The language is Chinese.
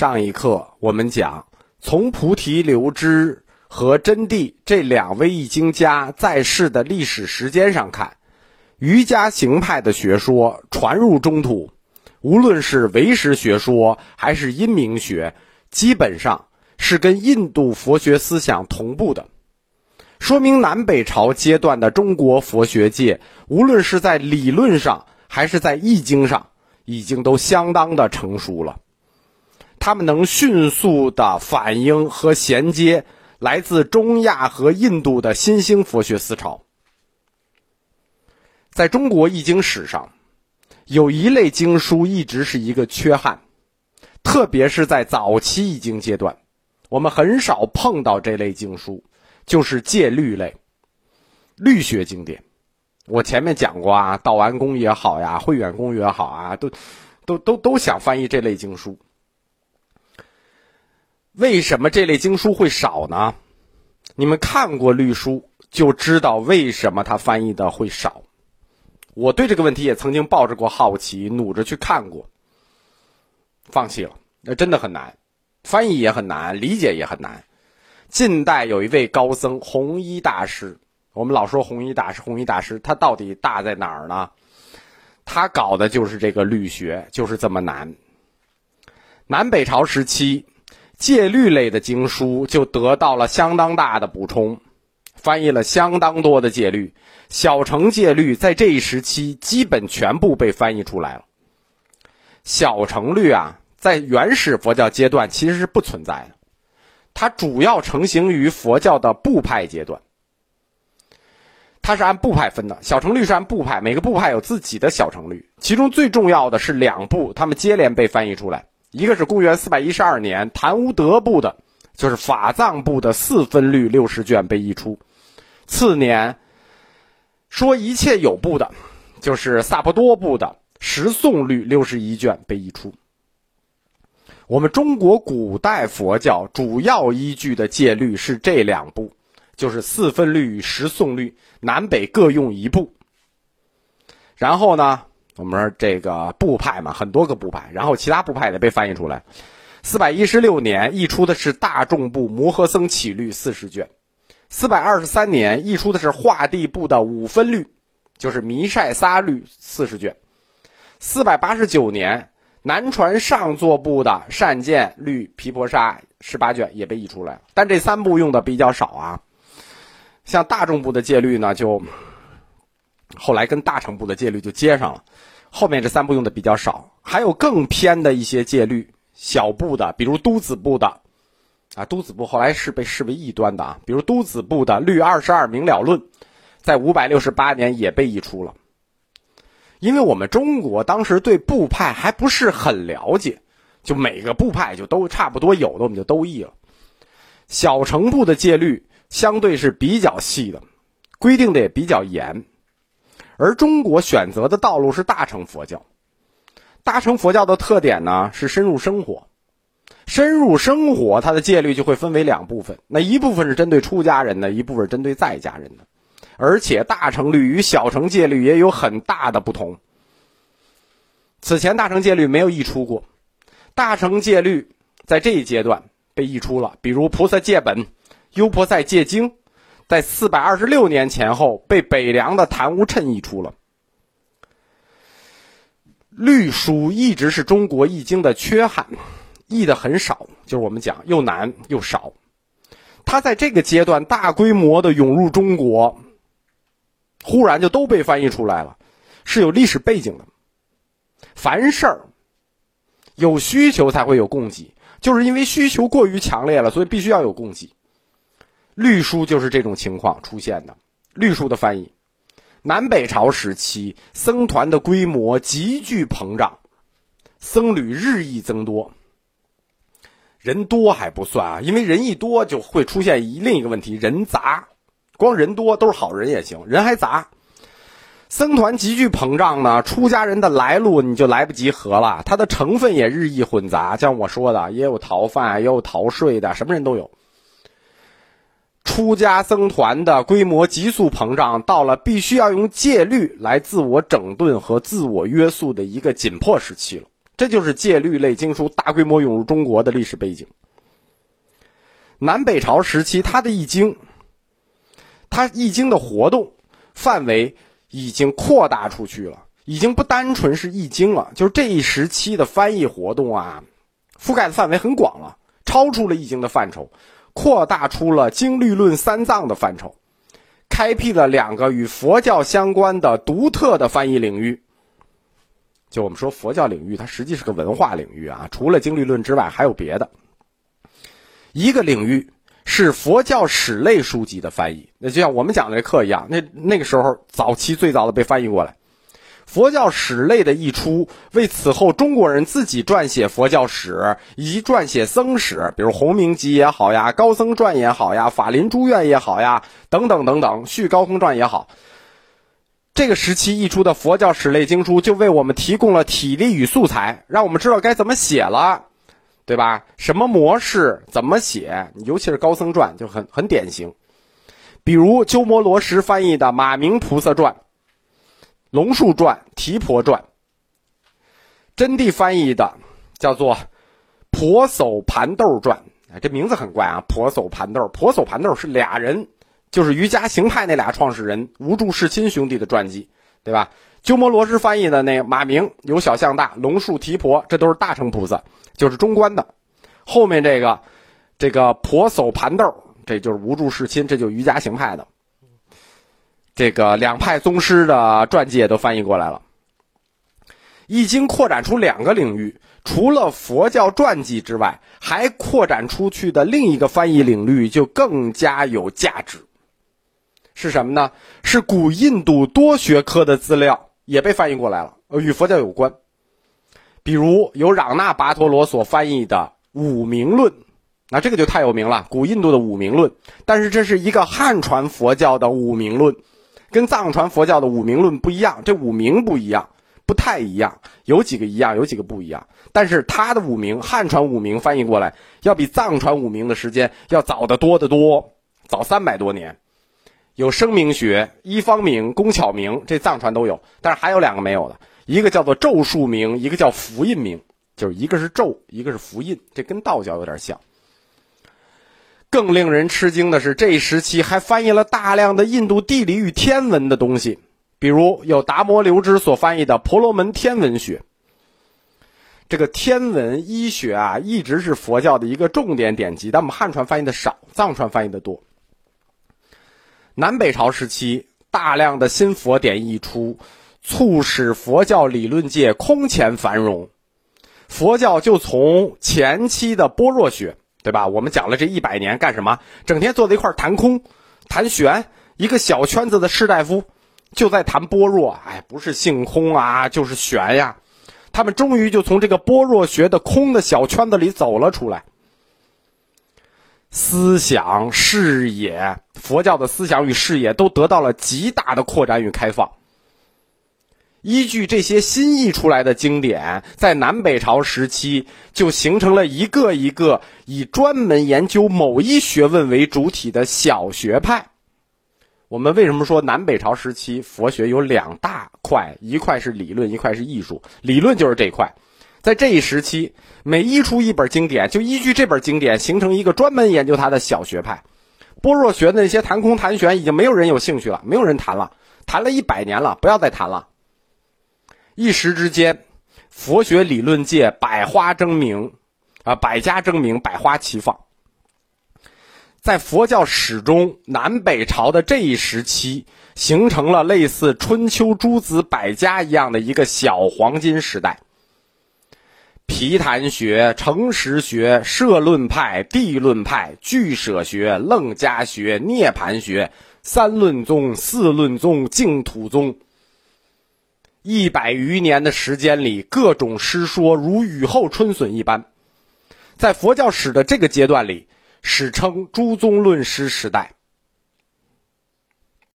上一课我们讲，从菩提流支和真谛这两位易经家在世的历史时间上看，瑜伽行派的学说传入中土，无论是唯识学说还是阴明学，基本上是跟印度佛学思想同步的，说明南北朝阶段的中国佛学界，无论是在理论上还是在易经上，已经都相当的成熟了。他们能迅速的反映和衔接来自中亚和印度的新兴佛学思潮。在中国易经史上，有一类经书一直是一个缺憾，特别是在早期易经阶段，我们很少碰到这类经书，就是戒律类、律学经典。我前面讲过啊，道安公也好呀，慧远公也好啊，都都都都想翻译这类经书。为什么这类经书会少呢？你们看过律书就知道为什么它翻译的会少。我对这个问题也曾经抱着过好奇，努着去看过，放弃了。那真的很难，翻译也很难，理解也很难。近代有一位高僧弘一大师，我们老说弘一大师，弘一大师他到底大在哪儿呢？他搞的就是这个律学，就是这么难。南北朝时期。戒律类的经书就得到了相当大的补充，翻译了相当多的戒律。小乘戒律在这一时期基本全部被翻译出来了。小乘律啊，在原始佛教阶段其实是不存在的，它主要成型于佛教的部派阶段。它是按部派分的，小乘律是按部派，每个部派有自己的小乘律，其中最重要的是两部，它们接连被翻译出来。一个是公元四百一十二年谭无德部的，就是法藏部的四分律六十卷被译出；次年说一切有部的，就是萨婆多部的十颂律六十一卷被译出。我们中国古代佛教主要依据的戒律是这两部，就是四分律与十颂律，南北各用一部。然后呢？我们说这个部派嘛，很多个部派，然后其他部派也被翻译出来。四百一十六年译出的是大众部摩诃僧起律四十卷，四百二十三年译出的是化地部的五分律，就是弥晒撒律四十卷。四百八十九年南传上座部的善见律毗婆沙十八卷也被译出来了，但这三部用的比较少啊。像大众部的戒律呢，就后来跟大乘部的戒律就接上了。后面这三部用的比较少，还有更偏的一些戒律，小部的，比如都子部的，啊，都子部后来是被视为异端的啊，比如都子部的《律二十二明了论》，在五百六十八年也被译出了。因为我们中国当时对部派还不是很了解，就每个部派就都差不多有的我们就都译了。小乘部的戒律相对是比较细的，规定的也比较严。而中国选择的道路是大乘佛教，大乘佛教的特点呢是深入生活，深入生活，它的戒律就会分为两部分，那一部分是针对出家人的，一部分针对在家人的，而且大乘律与小乘戒律也有很大的不同。此前大乘戒律没有译出过，大乘戒律在这一阶段被译出了，比如《菩萨戒本》《优婆塞戒经》。在四百二十六年前后，被北凉的谭无谶译出了。律书一直是中国易经的缺憾，译的很少，就是我们讲又难又少。它在这个阶段大规模的涌入中国，忽然就都被翻译出来了，是有历史背景的。凡事儿有需求才会有供给，就是因为需求过于强烈了，所以必须要有供给。律书就是这种情况出现的。律书的翻译，南北朝时期僧团的规模急剧膨胀，僧侣日益增多。人多还不算啊，因为人一多就会出现一另一个问题：人杂。光人多都是好人也行，人还杂。僧团急剧膨胀呢，出家人的来路你就来不及合了，它的成分也日益混杂。像我说的，也有逃犯，也有逃税的，什么人都有。出家僧团的规模急速膨胀，到了必须要用戒律来自我整顿和自我约束的一个紧迫时期了。这就是戒律类经书大规模涌入中国的历史背景。南北朝时期，它的易经，它易经的活动范围已经扩大出去了，已经不单纯是易经了，就是这一时期的翻译活动啊，覆盖的范围很广了，超出了易经的范畴，扩大出了经律论三藏的范畴，开辟了两个与佛教相关的独特的翻译领域。就我们说佛教领域，它实际是个文化领域啊，除了经律论之外，还有别的。一个领域是佛教史类书籍的翻译，那就像我们讲的这课一样，那那个时候早期最早的被翻译过来，佛教史类的译出，为此后中国人自己撰写佛教史以及撰写僧史，比如《洪明集》也好呀，《高僧传》也好呀，《法林诸愿》也好呀，等等等等，《续高僧传》也好，这个时期译出的佛教史类经书，就为我们提供了体例与素材，让我们知道该怎么写了。对吧？什么模式？怎么写？尤其是高僧传就很很典型。比如鸠摩罗什翻译的《马明菩萨传》《龙树传》《提婆传》，真谛翻译的叫做《婆叟盘豆传》。这名字很怪啊！婆叟盘豆，婆叟盘豆是俩人，就是瑜伽行派那俩创始人无著世亲兄弟的传记，对吧？鸠摩罗什翻译的那马明有小象大龙树提婆，这都是大乘菩萨，就是中观的。后面这个，这个婆叟盘豆，这就是无著世亲，这就瑜伽行派的。这个两派宗师的传记也都翻译过来了。易经扩展出两个领域，除了佛教传记之外，还扩展出去的另一个翻译领域就更加有价值。是什么呢？是古印度多学科的资料。也被翻译过来了，呃，与佛教有关。比如由嚷那跋陀罗所翻译的《五明论》，那这个就太有名了，古印度的《五明论》。但是这是一个汉传佛教的《五明论》，跟藏传佛教的《五明论》不一样，这五明不一样，不太一样，有几个一样，有几个不一样。但是他的五明，汉传五明翻译过来，要比藏传五明的时间要早得多得多，早三百多年。有声明学、一方明、工巧明，这藏传都有，但是还有两个没有的，一个叫做咒术明，一个叫符印明，就是一个是咒，一个是符印，这跟道教有点像。更令人吃惊的是，这一时期还翻译了大量的印度地理与天文的东西，比如有达摩留之所翻译的《婆罗门天文学》。这个天文医学啊，一直是佛教的一个重点典籍，但我们汉传翻译的少，藏传翻译的多。南北朝时期，大量的新佛典译出，促使佛教理论界空前繁荣。佛教就从前期的般若学，对吧？我们讲了这一百年干什么？整天坐在一块谈空、谈玄，一个小圈子的士大夫就在谈般若。哎，不是性空啊，就是玄呀。他们终于就从这个般若学的空的小圈子里走了出来。思想视野，佛教的思想与视野都得到了极大的扩展与开放。依据这些新译出来的经典，在南北朝时期就形成了一个一个以专门研究某一学问为主体的小学派。我们为什么说南北朝时期佛学有两大块？一块是理论，一块是艺术。理论就是这一块。在这一时期，每译出一本经典，就依据这本经典形成一个专门研究它的小学派。般若学的那些谈空谈玄，已经没有人有兴趣了，没有人谈了，谈了一百年了，不要再谈了。一时之间，佛学理论界百花争鸣，啊，百家争鸣，百花齐放。在佛教史中，南北朝的这一时期，形成了类似春秋诸子百家一样的一个小黄金时代。皮谈学、诚实学、社论派、地论派、俱舍学、楞伽学、涅盘学、三论宗、四论宗、净土宗，一百余年的时间里，各种诗说如雨后春笋一般。在佛教史的这个阶段里，史称诸宗论师时代。